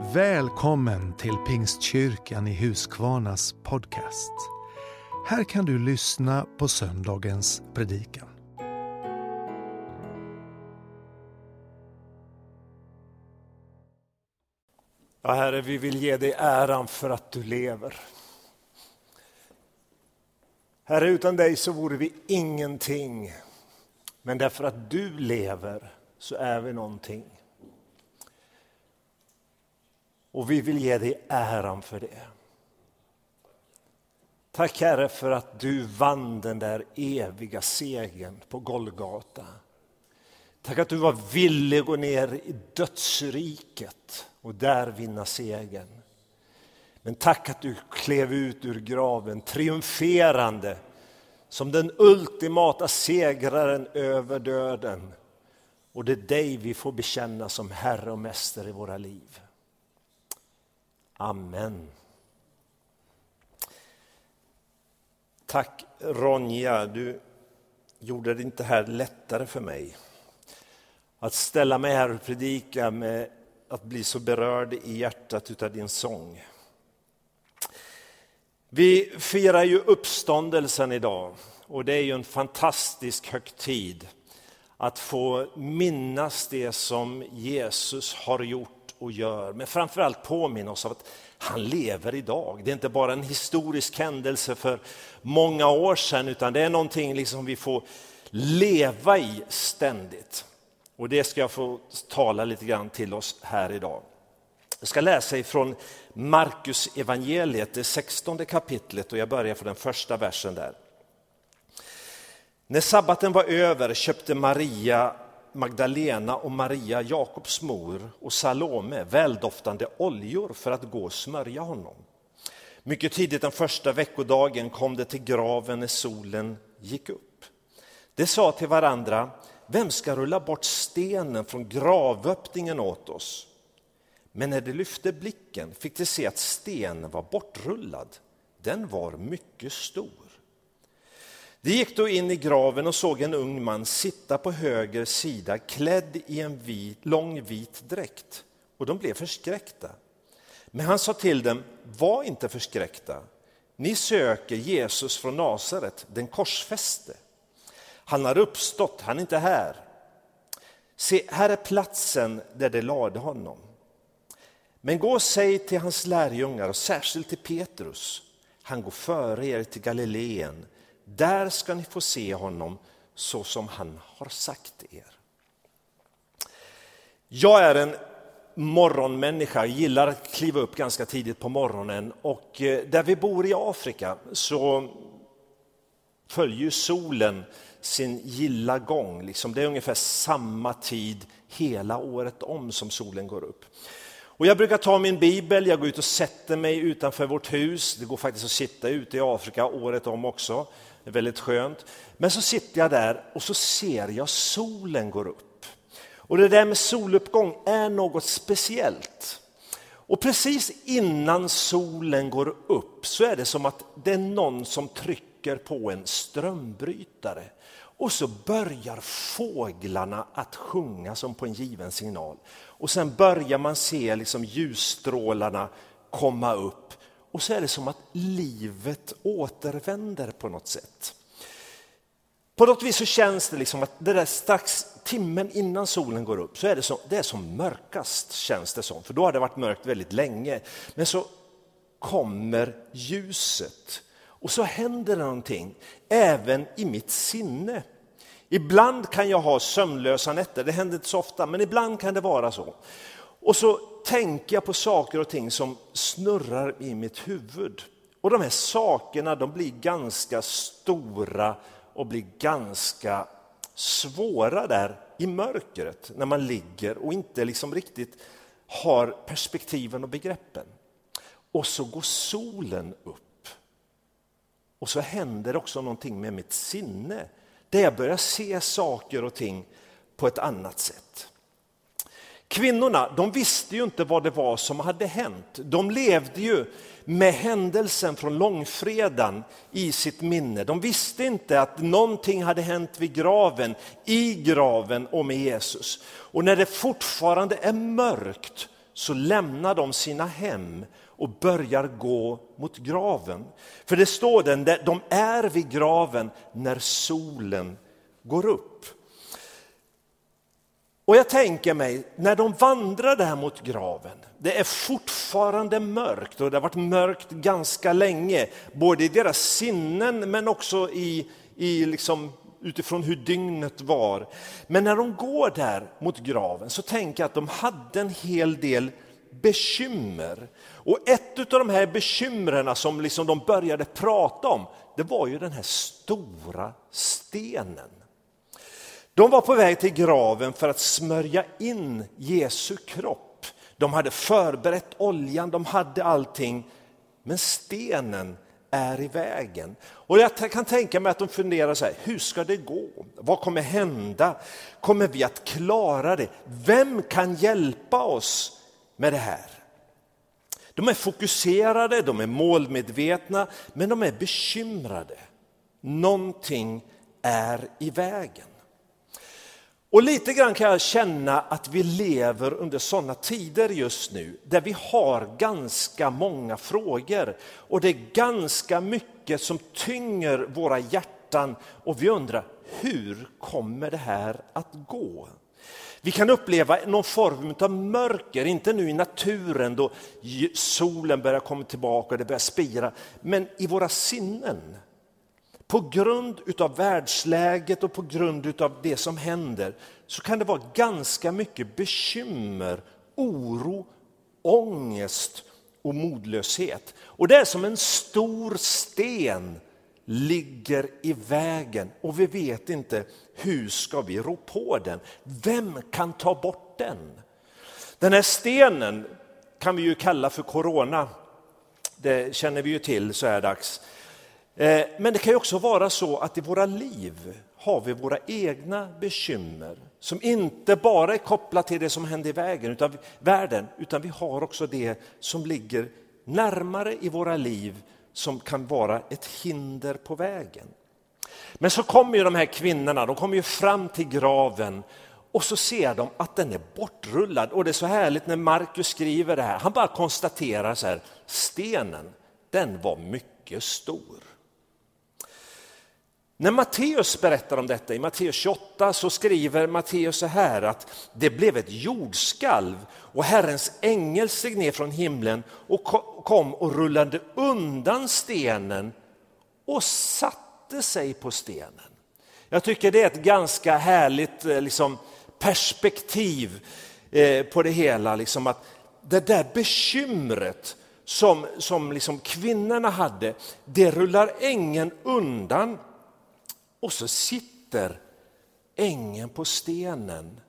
Välkommen till Pingstkyrkan i Huskvarnas podcast. Här kan du lyssna på söndagens predikan. Ja, Herre, vi vill ge dig äran för att du lever. Herre, utan dig så vore vi ingenting. Men därför att du lever så är vi någonting. Och vi vill ge dig äran för det. Tack Herre för att du vann den där eviga segern på Golgata. Tack att du var villig att gå ner i dödsriket och där vinna segern. Men tack att du klev ut ur graven triumferande som den ultimata segraren över döden. Och det är dig vi får bekänna som Herre och Mästare i våra liv. Amen. Tack Ronja, du gjorde det inte här lättare för mig. Att ställa mig här och predika med att bli så berörd i hjärtat av din sång. Vi firar ju uppståndelsen idag och det är ju en fantastisk högtid att få minnas det som Jesus har gjort och gör, men framförallt påminna oss av att han lever idag. Det är inte bara en historisk händelse för många år sedan, utan det är någonting liksom vi får leva i ständigt. Och det ska jag få tala lite grann till oss här idag. Jag ska läsa ifrån Markus evangeliet, det 16 kapitlet och jag börjar från den första versen där. När sabbaten var över köpte Maria Magdalena och Maria, Jakobs mor och Salome väldoftande oljor för att gå och smörja honom. Mycket tidigt den första veckodagen kom de till graven när solen gick upp. De sa till varandra, vem ska rulla bort stenen från gravöppningen åt oss? Men när de lyfte blicken fick de se att stenen var bortrullad. Den var mycket stor. De gick då in i graven och såg en ung man sitta på höger sida klädd i en vit, lång vit dräkt och de blev förskräckta. Men han sa till dem, var inte förskräckta. Ni söker Jesus från Nasaret, den korsfäste. Han har uppstått, han är inte här. Se, här är platsen där de lade honom. Men gå och säg till hans lärjungar och särskilt till Petrus, han går före er till Galileen där ska ni få se honom så som han har sagt er. Jag är en morgonmänniska, gillar att kliva upp ganska tidigt på morgonen och eh, där vi bor i Afrika så följer solen sin gilla gång. Liksom det är ungefär samma tid hela året om som solen går upp. Och jag brukar ta min bibel, jag går ut och sätter mig utanför vårt hus. Det går faktiskt att sitta ute i Afrika året om också. Det är väldigt skönt. Men så sitter jag där och så ser jag solen går upp. Och det där med soluppgång är något speciellt. Och precis innan solen går upp så är det som att det är någon som trycker på en strömbrytare. Och så börjar fåglarna att sjunga som på en given signal. Och sen börjar man se liksom ljusstrålarna komma upp och så är det som att livet återvänder på något sätt. På något vis så känns det liksom att det där strax timmen innan solen går upp så är det, så, det är som mörkast känns det som, för då har det varit mörkt väldigt länge. Men så kommer ljuset och så händer det någonting även i mitt sinne. Ibland kan jag ha sömnlösa nätter, det händer inte så ofta, men ibland kan det vara så. Och så tänker jag på saker och ting som snurrar i mitt huvud. Och de här sakerna de blir ganska stora och blir ganska svåra där i mörkret när man ligger och inte liksom riktigt har perspektiven och begreppen. Och så går solen upp. Och så händer också någonting med mitt sinne där jag börjar se saker och ting på ett annat sätt. Kvinnorna de visste ju inte vad det var som hade hänt. De levde ju med händelsen från långfredagen i sitt minne. De visste inte att någonting hade hänt vid graven, i graven och med Jesus. Och när det fortfarande är mörkt så lämnar de sina hem och börjar gå mot graven. För det står den, de är vid graven när solen går upp. Och jag tänker mig, när de vandrar där mot graven, det är fortfarande mörkt och det har varit mörkt ganska länge, både i deras sinnen men också i, i liksom, utifrån hur dygnet var. Men när de går där mot graven så tänker jag att de hade en hel del bekymmer. Och ett av de här bekymren som liksom de började prata om, det var ju den här stora stenen. De var på väg till graven för att smörja in Jesu kropp. De hade förberett oljan, de hade allting, men stenen är i vägen. Och jag kan tänka mig att de funderar så här, hur ska det gå? Vad kommer hända? Kommer vi att klara det? Vem kan hjälpa oss med det här? De är fokuserade, de är målmedvetna, men de är bekymrade. Någonting är i vägen. Och lite grann kan jag känna att vi lever under sådana tider just nu där vi har ganska många frågor och det är ganska mycket som tynger våra hjärtan och vi undrar hur kommer det här att gå? Vi kan uppleva någon form av mörker, inte nu i naturen då solen börjar komma tillbaka och det börjar spira, men i våra sinnen på grund av världsläget och på grund av det som händer så kan det vara ganska mycket bekymmer, oro, ångest och modlöshet. Och det är som en stor sten ligger i vägen och vi vet inte hur ska vi rå på den. Vem kan ta bort den? Den här stenen kan vi ju kalla för corona. Det känner vi ju till så här dags. Eh, men det kan ju också vara så att i våra liv har vi våra egna bekymmer som inte bara är kopplat till det som händer i vägen, utan, världen, utan vi har också det som ligger närmare i våra liv som kan vara ett hinder på vägen. Men så kommer ju de här kvinnorna, de kommer ju fram till graven och så ser de att den är bortrullad. Och det är så härligt när Markus skriver det här, han bara konstaterar så här, stenen, den var mycket stor. När Matteus berättar om detta i Matteus 28 så skriver Matteus så här att det blev ett jordskalv och Herrens ängel steg ner från himlen och kom och rullade undan stenen och satte sig på stenen. Jag tycker det är ett ganska härligt eh, liksom, perspektiv eh, på det hela. Liksom att det där bekymret som, som liksom kvinnorna hade, det rullar ängeln undan och så sitter ängeln på stenen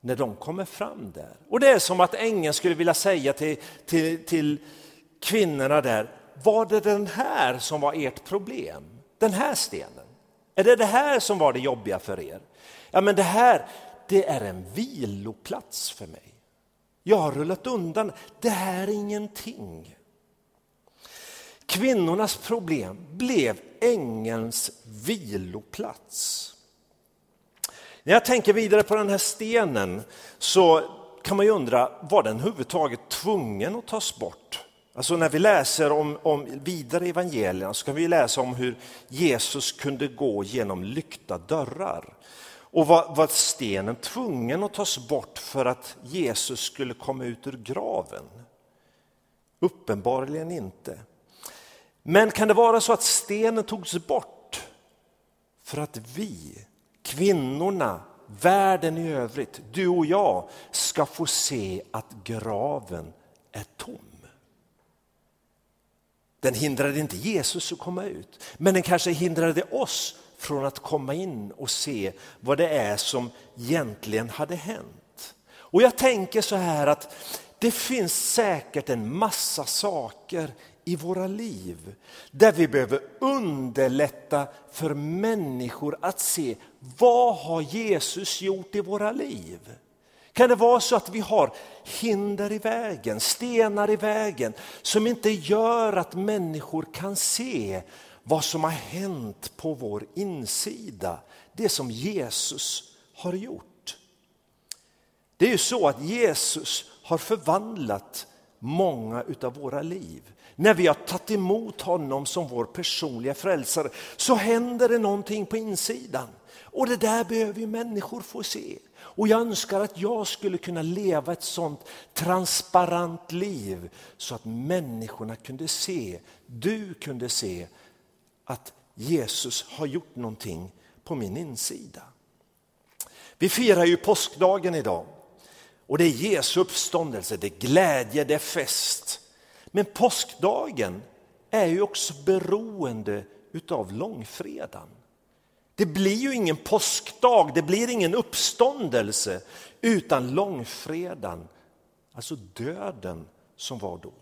när de kommer fram där. Och det är som att ängeln skulle vilja säga till, till, till kvinnorna där, var det den här som var ert problem? Den här stenen? Är det det här som var det jobbiga för er? Ja, men det här, det är en viloplats för mig. Jag har rullat undan, det här är ingenting. Kvinnornas problem blev ängelns viloplats. När jag tänker vidare på den här stenen så kan man ju undra, var den överhuvudtaget tvungen att tas bort? Alltså när vi läser om, om vidare evangelierna så kan vi läsa om hur Jesus kunde gå genom lyckta dörrar. Och var, var stenen tvungen att tas bort för att Jesus skulle komma ut ur graven? Uppenbarligen inte. Men kan det vara så att stenen togs bort för att vi, kvinnorna, världen i övrigt, du och jag ska få se att graven är tom? Den hindrade inte Jesus att komma ut, men den kanske hindrade oss från att komma in och se vad det är som egentligen hade hänt. Och jag tänker så här att det finns säkert en massa saker i våra liv där vi behöver underlätta för människor att se vad har Jesus gjort i våra liv. Kan det vara så att vi har hinder i vägen, stenar i vägen som inte gör att människor kan se vad som har hänt på vår insida, det som Jesus har gjort. Det är ju så att Jesus har förvandlat många av våra liv. När vi har tagit emot honom som vår personliga frälsare så händer det någonting på insidan. Och det där behöver människor få se. Och jag önskar att jag skulle kunna leva ett sånt transparent liv så att människorna kunde se, du kunde se att Jesus har gjort någonting på min insida. Vi firar ju påskdagen idag och det är Jesu uppståndelse, det är glädje, det är fest. Men påskdagen är ju också beroende utav långfredagen. Det blir ju ingen påskdag, det blir ingen uppståndelse utan långfredagen, alltså döden som var då.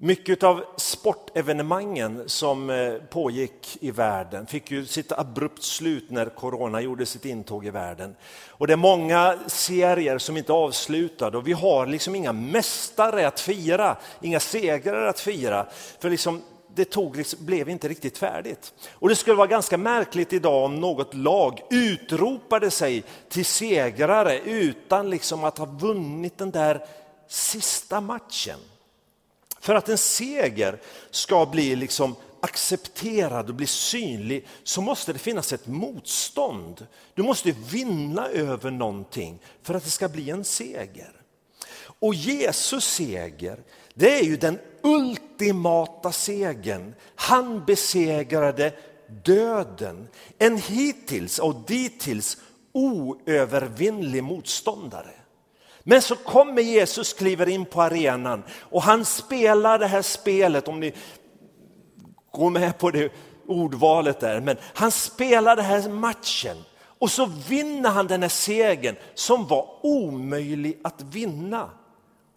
Mycket av sportevenemangen som eh, pågick i världen fick ju sitt abrupt slut när corona gjorde sitt intåg i världen. Och det är många serier som inte är avslutade och vi har liksom inga mästare att fira, inga segrar att fira. För liksom det tog, liksom, blev inte riktigt färdigt. Och det skulle vara ganska märkligt idag om något lag utropade sig till segrare utan liksom att ha vunnit den där sista matchen. För att en seger ska bli liksom accepterad och bli synlig så måste det finnas ett motstånd. Du måste vinna över någonting för att det ska bli en seger. Och Jesus seger, det är ju den ultimata segern. Han besegrade döden, en hittills och dittills oövervinnlig motståndare. Men så kommer Jesus, kliver in på arenan och han spelar det här spelet, om ni går med på det ordvalet där, men han spelar den här matchen och så vinner han den här segern som var omöjlig att vinna.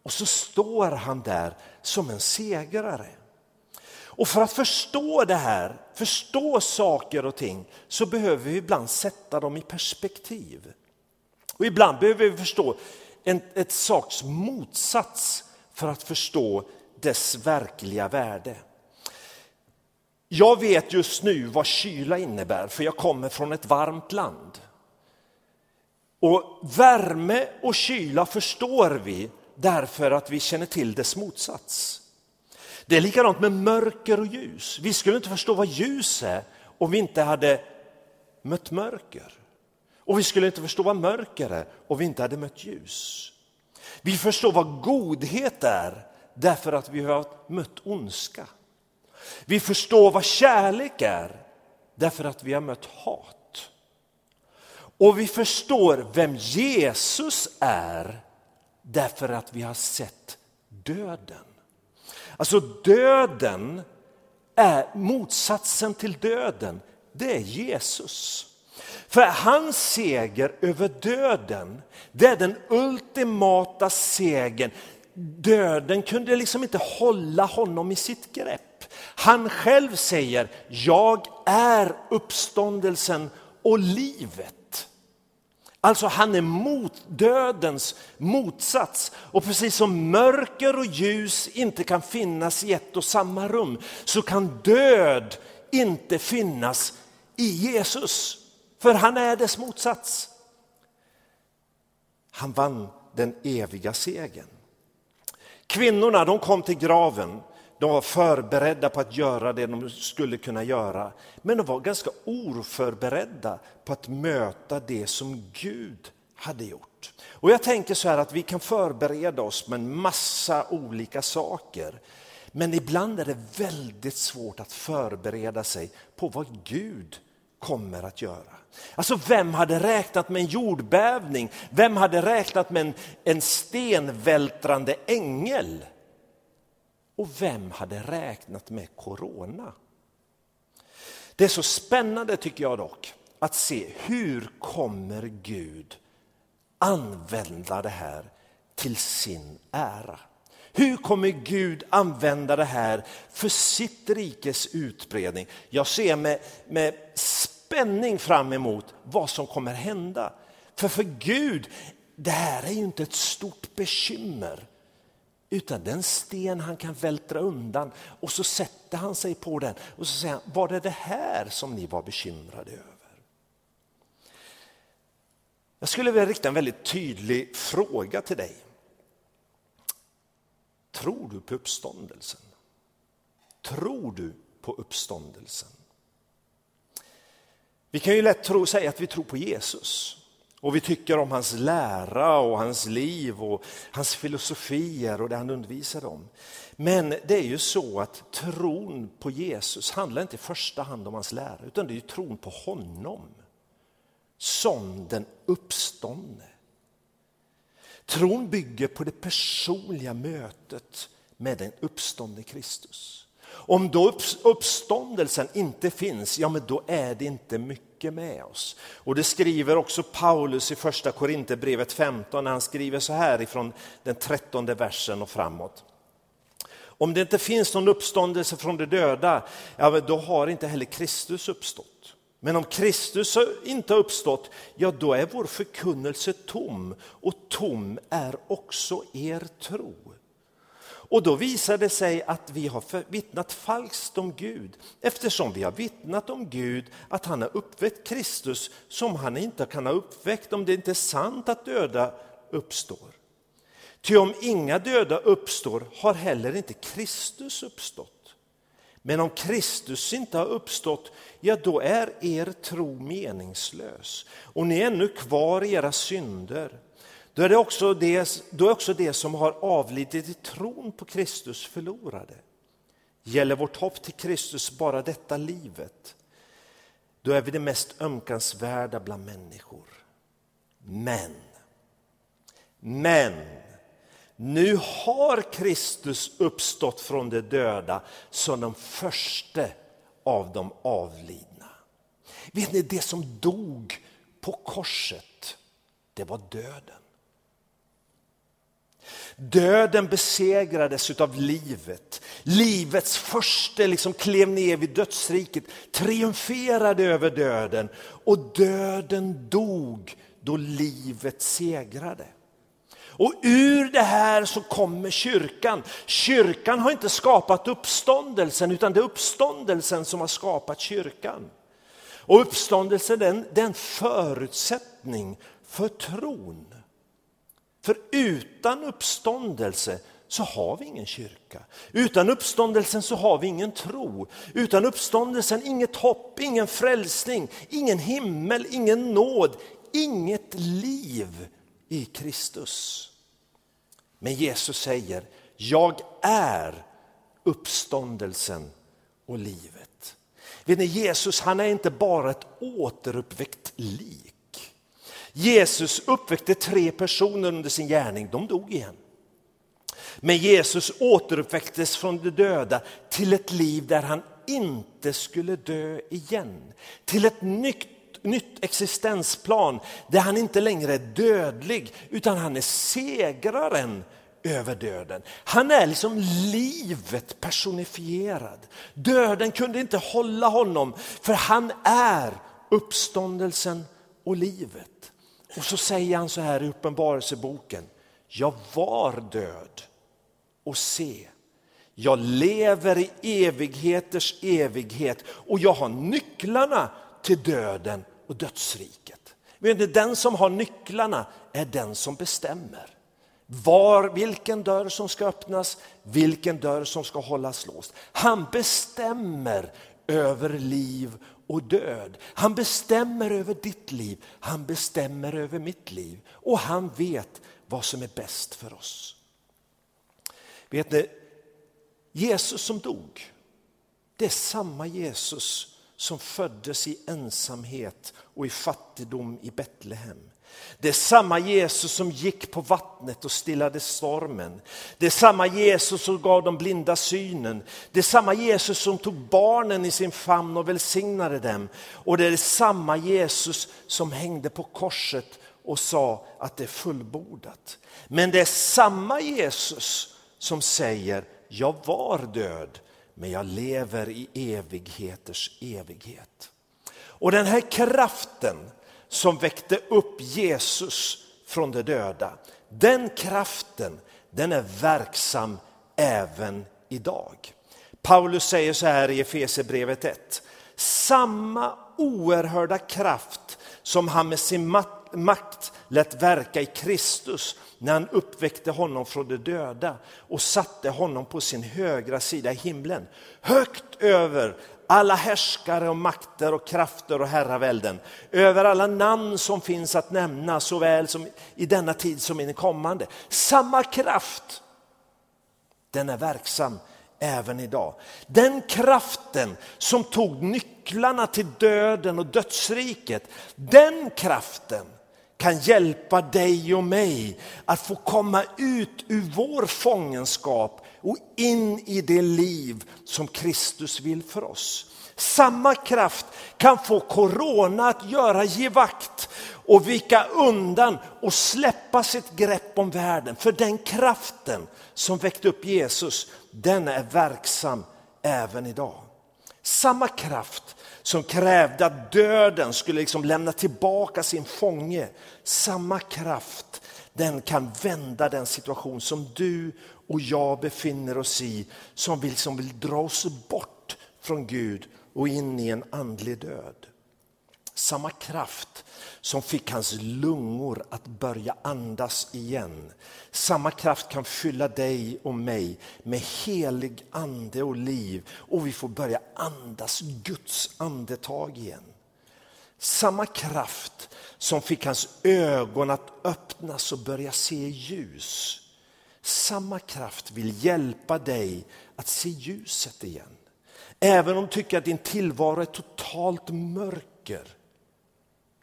Och så står han där som en segrare. Och för att förstå det här, förstå saker och ting, så behöver vi ibland sätta dem i perspektiv. Och ibland behöver vi förstå en ett saks motsats för att förstå dess verkliga värde. Jag vet just nu vad kyla innebär, för jag kommer från ett varmt land. Och värme och kyla förstår vi därför att vi känner till dess motsats. Det är likadant med mörker och ljus. Vi skulle inte förstå vad ljus är om vi inte hade mött mörker. Och vi skulle inte förstå vad mörker är om vi inte hade mött ljus. Vi förstår vad godhet är därför att vi har mött ondska. Vi förstår vad kärlek är därför att vi har mött hat. Och vi förstår vem Jesus är därför att vi har sett döden. Alltså döden är motsatsen till döden, det är Jesus. För hans seger över döden, det är den ultimata segern. Döden kunde liksom inte hålla honom i sitt grepp. Han själv säger, jag är uppståndelsen och livet. Alltså han är mot dödens motsats. Och precis som mörker och ljus inte kan finnas i ett och samma rum så kan död inte finnas i Jesus. För han är dess motsats. Han vann den eviga segern. Kvinnorna de kom till graven de var förberedda på att göra det de skulle kunna göra. Men de var ganska oförberedda på att möta det som Gud hade gjort. Och jag tänker så här att vi kan förbereda oss med en massa olika saker. Men ibland är det väldigt svårt att förbereda sig på vad Gud kommer att göra. Alltså vem hade räknat med en jordbävning? Vem hade räknat med en, en stenvältrande ängel? Och vem hade räknat med corona? Det är så spännande tycker jag dock att se hur kommer Gud använda det här till sin ära? Hur kommer Gud använda det här för sitt rikes utbredning? Jag ser med, med spänning fram emot vad som kommer hända. För för Gud, det här är ju inte ett stort bekymmer. Utan den sten han kan vältra undan och så sätter han sig på den och så säger han, var det det här som ni var bekymrade över? Jag skulle vilja rikta en väldigt tydlig fråga till dig. Tror du på uppståndelsen? Tror du på uppståndelsen? Vi kan ju lätt tro, säga att vi tror på Jesus och vi tycker om hans lära och hans liv och hans filosofier och det han undervisade om. Men det är ju så att tron på Jesus handlar inte i första hand om hans lära utan det är ju tron på honom som den uppståndne. Tron bygger på det personliga mötet med den uppståndne Kristus. Om då uppståndelsen inte finns, ja men då är det inte mycket med oss. Och det skriver också Paulus i första Korinthierbrevet 15 när han skriver så här ifrån den trettonde versen och framåt. Om det inte finns någon uppståndelse från de döda, ja då har inte heller Kristus uppstått. Men om Kristus inte har uppstått, ja då är vår förkunnelse tom och tom är också er tro. Och då visar det sig att vi har vittnat falskt om Gud eftersom vi har vittnat om Gud att han har uppväckt Kristus som han inte kan ha uppväckt om det inte är sant att döda uppstår. Ty om inga döda uppstår har heller inte Kristus uppstått. Men om Kristus inte har uppstått, ja då är er tro meningslös och ni är ännu kvar i era synder. Då är, det också det, då är också det som har avlidit i tron på Kristus förlorade. Gäller vårt hopp till Kristus bara detta livet, då är vi det mest ömkansvärda bland människor. Men, men, nu har Kristus uppstått från de döda som den första av de avlidna. Vet ni, det som dog på korset, det var döden. Döden besegrades av livet. Livets första liksom klev ner vid dödsriket, triumferade över döden och döden dog då livet segrade. Och ur det här så kommer kyrkan. Kyrkan har inte skapat uppståndelsen utan det är uppståndelsen som har skapat kyrkan. Och uppståndelsen den, är en förutsättning för tron. För utan uppståndelse så har vi ingen kyrka. Utan uppståndelsen så har vi ingen tro. Utan uppståndelsen inget hopp, ingen frälsning, ingen himmel, ingen nåd, inget liv i Kristus. Men Jesus säger, jag är uppståndelsen och livet. Vet ni, Jesus han är inte bara ett återuppväckt lik. Jesus uppväckte tre personer under sin gärning, de dog igen. Men Jesus återuppväcktes från de döda till ett liv där han inte skulle dö igen. Till ett nytt, nytt existensplan där han inte längre är dödlig utan han är segraren över döden. Han är liksom livet personifierad. Döden kunde inte hålla honom för han är uppståndelsen och livet. Och så säger han så här i Uppenbarelseboken. Jag var död och se, jag lever i evigheters evighet och jag har nycklarna till döden och dödsriket. Men den som har nycklarna är den som bestämmer. Var, vilken dörr som ska öppnas, vilken dörr som ska hållas låst. Han bestämmer över liv och död. Han bestämmer över ditt liv, han bestämmer över mitt liv och han vet vad som är bäst för oss. Vet ni, Jesus som dog, det är samma Jesus som föddes i ensamhet och i fattigdom i Betlehem. Det är samma Jesus som gick på vattnet och stillade stormen. Det är samma Jesus som gav de blinda synen. Det är samma Jesus som tog barnen i sin famn och välsignade dem. Och det är samma Jesus som hängde på korset och sa att det är fullbordat. Men det är samma Jesus som säger, jag var död men jag lever i evigheters evighet. Och den här kraften som väckte upp Jesus från de döda. Den kraften den är verksam även idag. Paulus säger så här i Efesierbrevet 1. Samma oerhörda kraft som han med sin makt lät verka i Kristus när han uppväckte honom från de döda och satte honom på sin högra sida i himlen. Högt över alla härskare och makter och krafter och herravälden, över alla namn som finns att nämna såväl som i denna tid som i den kommande. Samma kraft, den är verksam även idag. Den kraften som tog nycklarna till döden och dödsriket, den kraften kan hjälpa dig och mig att få komma ut ur vår fångenskap och in i det liv som Kristus vill för oss. Samma kraft kan få corona att göra givakt och vika undan och släppa sitt grepp om världen. För den kraften som väckte upp Jesus, den är verksam även idag. Samma kraft som krävde att döden skulle liksom lämna tillbaka sin fånge, samma kraft den kan vända den situation som du och jag befinner oss i, som vill, som vill dra oss bort från Gud och in i en andlig död. Samma kraft som fick hans lungor att börja andas igen. Samma kraft kan fylla dig och mig med helig ande och liv och vi får börja andas Guds andetag igen. Samma kraft som fick hans ögon att öppnas och börja se ljus. Samma kraft vill hjälpa dig att se ljuset igen. Även om du tycker att din tillvaro är totalt mörker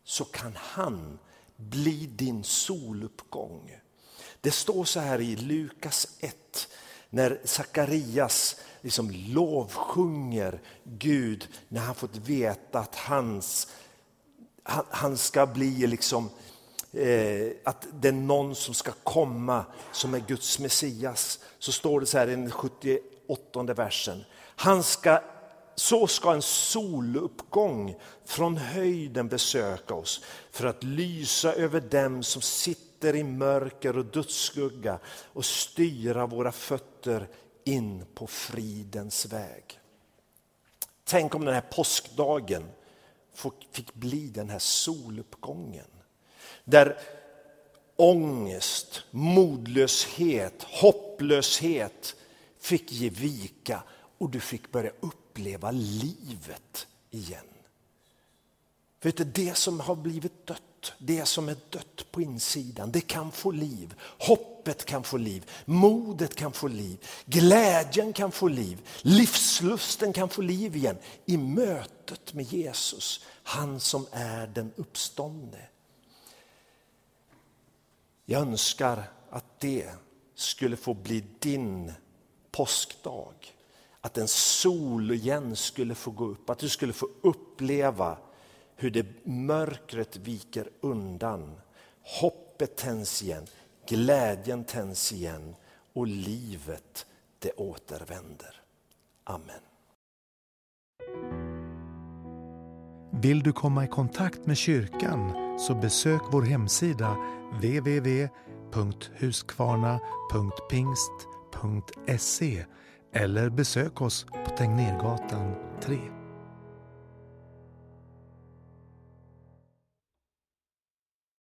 så kan han bli din soluppgång. Det står så här i Lukas 1 när Sakarias liksom lovsjunger Gud när han fått veta att hans, han, han ska bli liksom eh, att det är någon som ska komma som är Guds Messias. Så står det så här i den 78 versen. Han ska, så ska en soluppgång från höjden besöka oss för att lysa över dem som sitter i mörker och dödsskugga och styra våra fötter in på fridens väg. Tänk om den här påskdagen fick bli den här soluppgången. Där ångest, modlöshet, hopplöshet fick ge vika och du fick börja uppleva livet igen. Vet du, det som har blivit dött dött, det som är dött på insidan, det kan få liv. Hoppet kan få liv, modet kan få liv, glädjen kan få liv, livslusten kan få liv igen i mötet med Jesus, han som är den uppståndne. Jag önskar att det skulle få bli din påskdag. Att en sol igen skulle få gå upp, att du skulle få uppleva hur det mörkret viker undan. Hoppet tänds igen, glädjen tänds igen och livet det återvänder. Amen. Vill du komma i kontakt med kyrkan så besök vår hemsida www.huskvarna.pingst.se eller besök oss på Tegnérgatan 3.